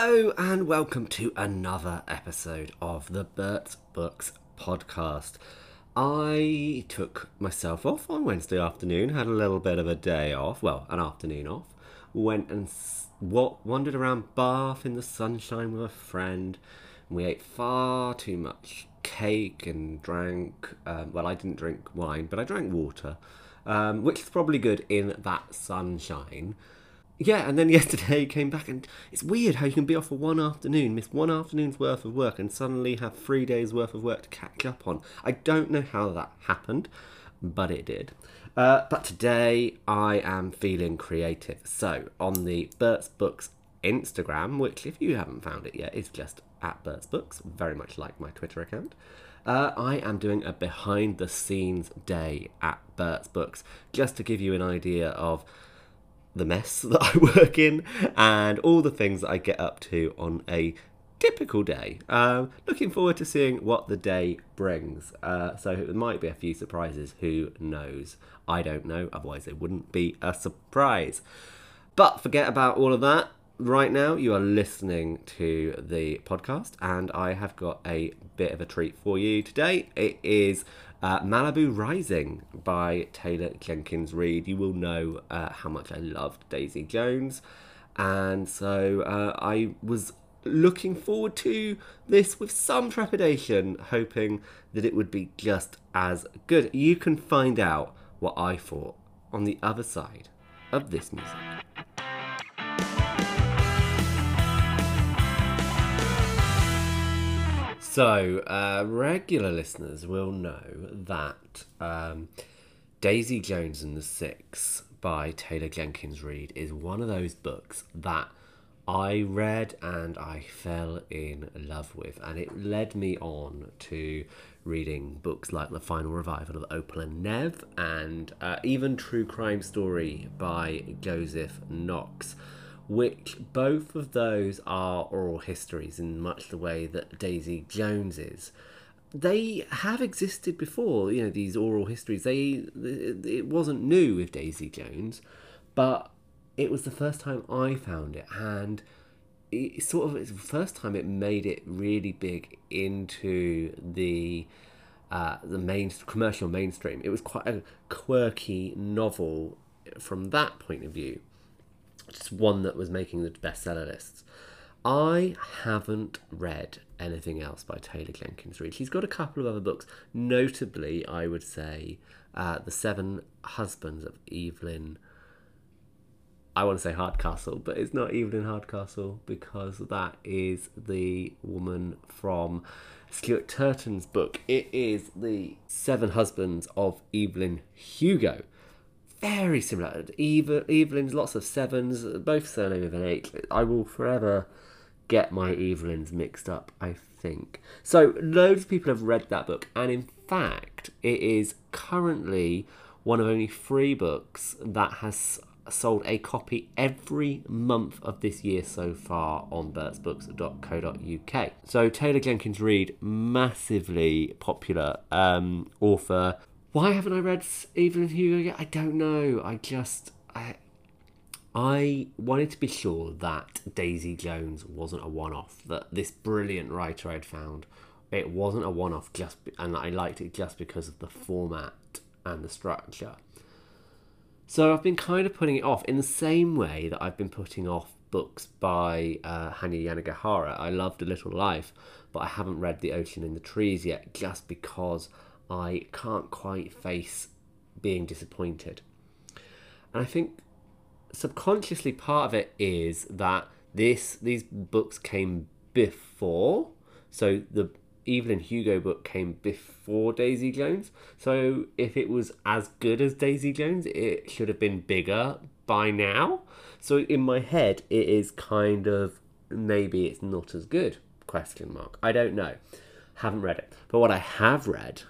Hello, and welcome to another episode of the Bert Books podcast. I took myself off on Wednesday afternoon, had a little bit of a day off, well, an afternoon off. Went and wa- wandered around Bath in the sunshine with a friend. We ate far too much cake and drank. Um, well, I didn't drink wine, but I drank water, um, which is probably good in that sunshine. Yeah, and then yesterday came back, and it's weird how you can be off for one afternoon, miss one afternoon's worth of work, and suddenly have three days' worth of work to catch up on. I don't know how that happened, but it did. Uh, but today I am feeling creative. So, on the Bert's Books Instagram, which, if you haven't found it yet, is just at Bert's Books, very much like my Twitter account. Uh, I am doing a behind the scenes day at Bert's Books, just to give you an idea of the mess that I work in and all the things that I get up to on a typical day. Um, looking forward to seeing what the day brings. Uh, so it might be a few surprises. Who knows? I don't know. Otherwise, it wouldn't be a surprise. But forget about all of that. Right now, you are listening to the podcast, and I have got a bit of a treat for you today. It is uh, Malibu Rising by Taylor Jenkins Reid. You will know uh, how much I loved Daisy Jones, and so uh, I was looking forward to this with some trepidation, hoping that it would be just as good. You can find out what I thought on the other side of this music. So, uh, regular listeners will know that um, Daisy Jones and the Six by Taylor Jenkins Reid is one of those books that I read and I fell in love with, and it led me on to reading books like The Final Revival of Opal and Nev and uh, even True Crime Story by Joseph Knox which both of those are oral histories in much the way that Daisy Jones is. They have existed before, you know, these oral histories. They it wasn't new with Daisy Jones, but it was the first time I found it, and it sort of it's the first time it made it really big into the uh, the main commercial mainstream. It was quite a quirky novel from that point of view just one that was making the bestseller lists. I haven't read anything else by Taylor Jenkins Reid. He's got a couple of other books, notably, I would say, uh, The Seven Husbands of Evelyn. I want to say Hardcastle, but it's not Evelyn Hardcastle because that is the woman from Stuart Turton's book. It is The Seven Husbands of Evelyn Hugo very similar. Eva, Evelyn's lots of sevens, both surname with an H. I will forever get my Evelyns mixed up, I think. So, loads of people have read that book, and in fact, it is currently one of only three books that has sold a copy every month of this year so far on bertsbooks.co.uk. So, Taylor Jenkins Reid, massively popular um, author, why haven't I read Evelyn Hugo yet? I don't know. I just I I wanted to be sure that Daisy Jones wasn't a one-off. That this brilliant writer I'd found, it wasn't a one-off. Just and I liked it just because of the format and the structure. So I've been kind of putting it off in the same way that I've been putting off books by uh, Hanya Yanagihara. I loved A Little Life, but I haven't read The Ocean in the Trees yet, just because I can't quite face being disappointed. And I think subconsciously part of it is that this these books came before. So the Evelyn Hugo book came before Daisy Jones. So if it was as good as Daisy Jones, it should have been bigger by now. So in my head it is kind of maybe it's not as good question mark. I don't know. Haven't read it. But what I have read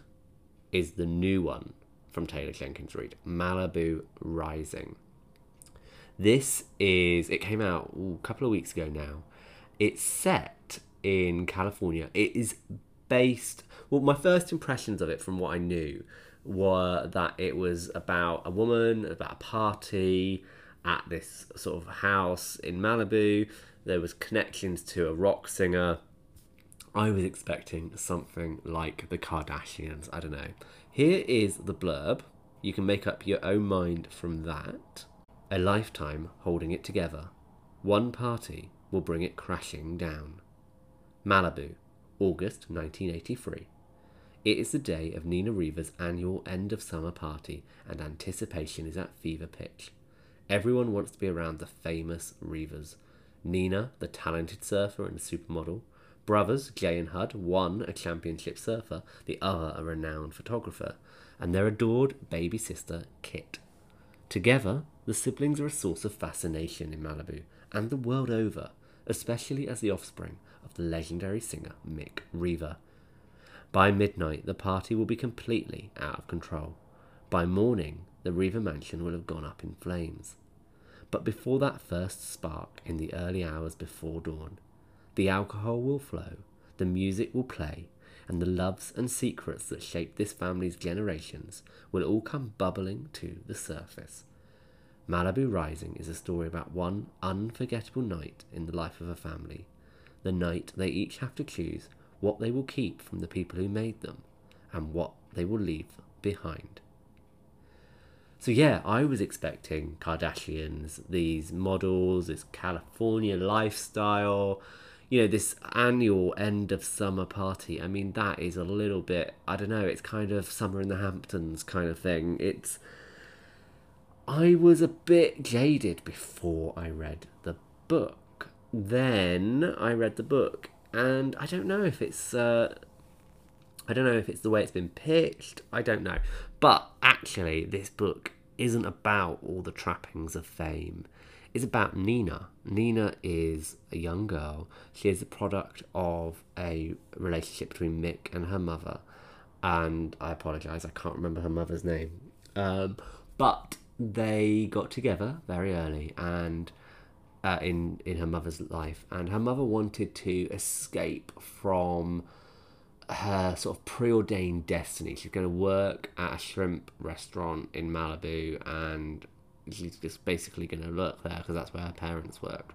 is the new one from Taylor Jenkins Reid, Malibu Rising. This is, it came out ooh, a couple of weeks ago now. It's set in California. It is based, well, my first impressions of it from what I knew were that it was about a woman, about a party at this sort of house in Malibu. There was connections to a rock singer. I was expecting something like the Kardashians. I don't know. Here is the blurb. You can make up your own mind from that. A lifetime holding it together. One party will bring it crashing down. Malibu, August 1983. It is the day of Nina Riva's annual end of summer party, and anticipation is at fever pitch. Everyone wants to be around the famous Rivas. Nina, the talented surfer and supermodel, brothers Jay and Hud, one a championship surfer, the other a renowned photographer, and their adored baby sister Kit. Together, the siblings are a source of fascination in Malibu and the world over, especially as the offspring of the legendary singer Mick Riva. By midnight, the party will be completely out of control. By morning, the Riva mansion will have gone up in flames. But before that first spark in the early hours before dawn, the alcohol will flow, the music will play, and the loves and secrets that shaped this family's generations will all come bubbling to the surface. Malibu Rising is a story about one unforgettable night in the life of a family. The night they each have to choose what they will keep from the people who made them and what they will leave behind. So, yeah, I was expecting Kardashians, these models, this California lifestyle, you know, this annual end of summer party. I mean, that is a little bit, I don't know, it's kind of summer in the Hamptons kind of thing. It's I was a bit jaded before I read the book. Then I read the book, and I don't know if it's. Uh, I don't know if it's the way it's been pitched. I don't know. But actually, this book isn't about all the trappings of fame. It's about Nina. Nina is a young girl. She is the product of a relationship between Mick and her mother. And I apologise, I can't remember her mother's name. Um, but they got together very early and uh, in in her mother's life, and her mother wanted to escape from her sort of preordained destiny. She's going to work at a shrimp restaurant in Malibu, and she's just basically going to work there because that's where her parents worked.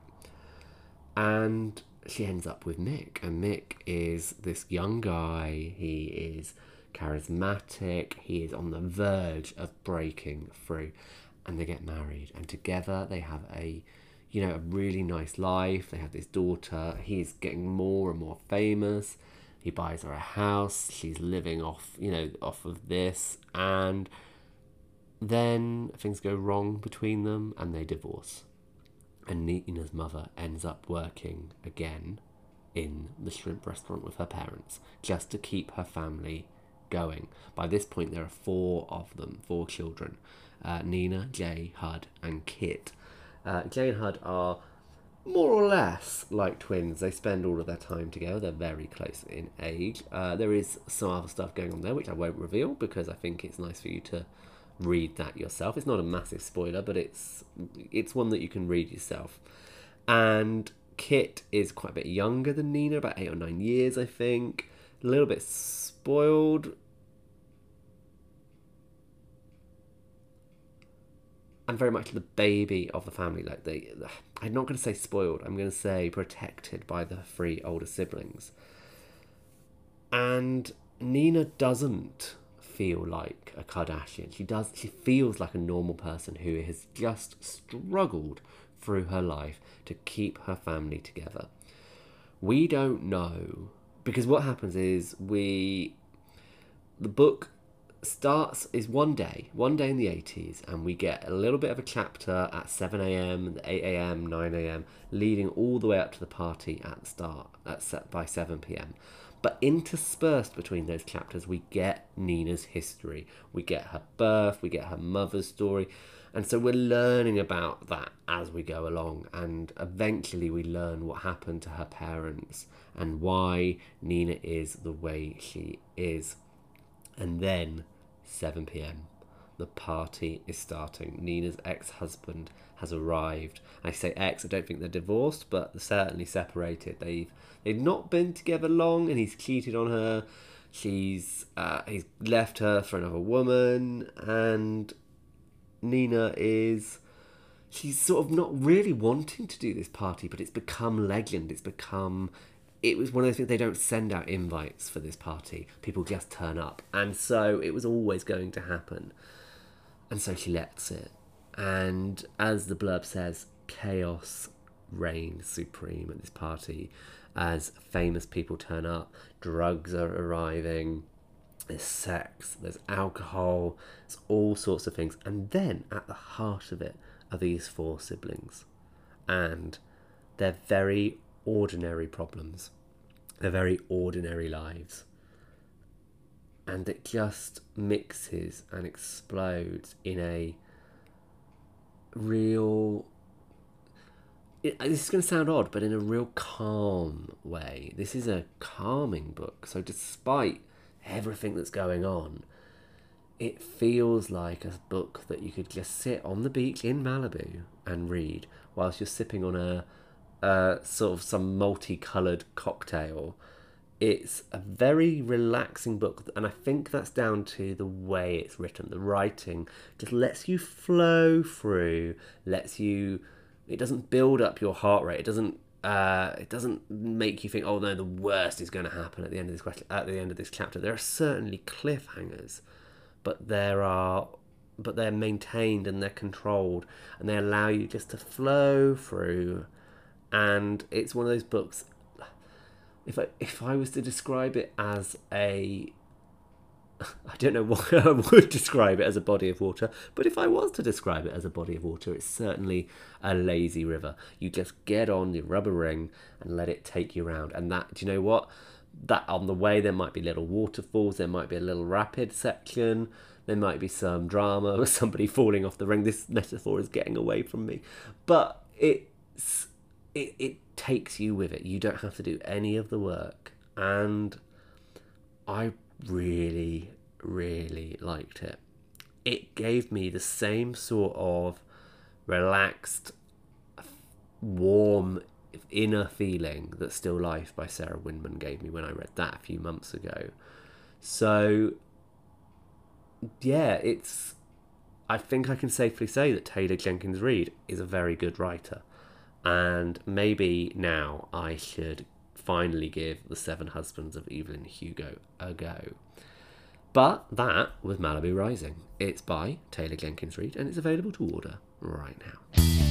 And she ends up with Mick, and Mick is this young guy. He is charismatic. He is on the verge of breaking through, and they get married. And together they have a, you know, a really nice life. They have this daughter. He's getting more and more famous. He buys her a house. She's living off, you know, off of this, and then things go wrong between them, and they divorce. And Nina's mother ends up working again in the shrimp restaurant with her parents just to keep her family going. By this point, there are four of them, four children uh, Nina, Jay, Hud, and Kit. Uh, Jay and Hud are more or less like twins. They spend all of their time together. They're very close in age. Uh, there is some other stuff going on there, which I won't reveal because I think it's nice for you to read that yourself. It's not a massive spoiler, but it's it's one that you can read yourself. And Kit is quite a bit younger than Nina, about eight or nine years, I think. A little bit spoiled, I'm very much the baby of the family. Like they, I'm not going to say spoiled. I'm going to say protected by the three older siblings. And Nina doesn't feel like a Kardashian. She does. She feels like a normal person who has just struggled through her life to keep her family together. We don't know because what happens is we the book starts is one day, one day in the 80s, and we get a little bit of a chapter at 7 a.m., 8 a.m., 9 a.m., leading all the way up to the party at the start at set by 7 p.m. But interspersed between those chapters, we get Nina's history. We get her birth, we get her mother's story. And so we're learning about that as we go along. And eventually we learn what happened to her parents and why Nina is the way she is. And then 7 pm. The party is starting. Nina's ex husband has arrived. I say ex, I don't think they're divorced, but they're certainly separated. They've they've not been together long, and he's cheated on her. She's uh, he's left her for another woman, and Nina is she's sort of not really wanting to do this party, but it's become legend. It's become. It was one of those things they don't send out invites for this party. People just turn up. And so it was always going to happen. And so she lets it. And as the blurb says, chaos reigns supreme at this party as famous people turn up, drugs are arriving, there's sex, there's alcohol, there's all sorts of things. And then at the heart of it are these four siblings. And they're very ordinary problems, they're very ordinary lives. And it just mixes and explodes in a real it, this is going to sound odd, but in a real calm way. This is a calming book. So, despite everything that's going on, it feels like a book that you could just sit on the beach in Malibu and read whilst you're sipping on a, a sort of some multicolored cocktail. It's a very relaxing book, and I think that's down to the way it's written. The writing just lets you flow through, lets you it doesn't build up your heart rate. It doesn't. Uh, it doesn't make you think, oh no, the worst is going to happen at the end of this question. At the end of this chapter, there are certainly cliffhangers, but there are, but they're maintained and they're controlled, and they allow you just to flow through. And it's one of those books. If I if I was to describe it as a I don't know why I would describe it as a body of water, but if I was to describe it as a body of water, it's certainly a lazy river. You just get on the rubber ring and let it take you around. And that, do you know what? That on the way, there might be little waterfalls, there might be a little rapid section, there might be some drama somebody falling off the ring. This metaphor is getting away from me, but it's it, it takes you with it. You don't have to do any of the work, and I really, really liked it. It gave me the same sort of relaxed, warm inner feeling that Still Life by Sarah Winman gave me when I read that a few months ago. So, yeah, it's. I think I can safely say that Taylor Jenkins Reid is a very good writer. And maybe now I should finally give The Seven Husbands of Evelyn Hugo a go. But that was Malibu Rising. It's by Taylor Jenkins Reid and it's available to order right now.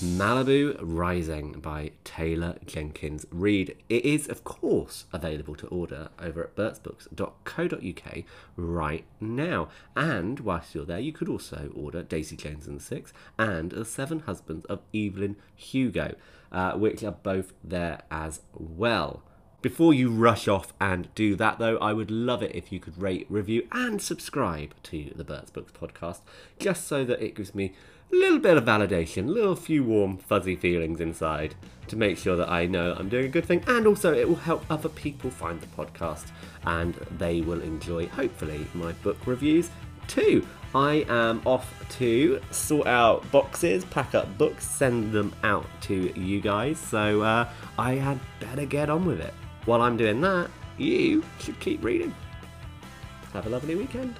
Malibu Rising by Taylor Jenkins Reid. It is, of course, available to order over at bertsbooks.co.uk right now. And whilst you're there, you could also order Daisy Jones and the Six and The Seven Husbands of Evelyn Hugo, uh, which are both there as well. Before you rush off and do that, though, I would love it if you could rate, review, and subscribe to the Bert's Books podcast, just so that it gives me a little bit of validation, a little few warm, fuzzy feelings inside to make sure that I know I'm doing a good thing, and also it will help other people find the podcast and they will enjoy, hopefully, my book reviews too. I am off to sort out boxes, pack up books, send them out to you guys, so uh, I had better get on with it. While I'm doing that, you should keep reading. Have a lovely weekend.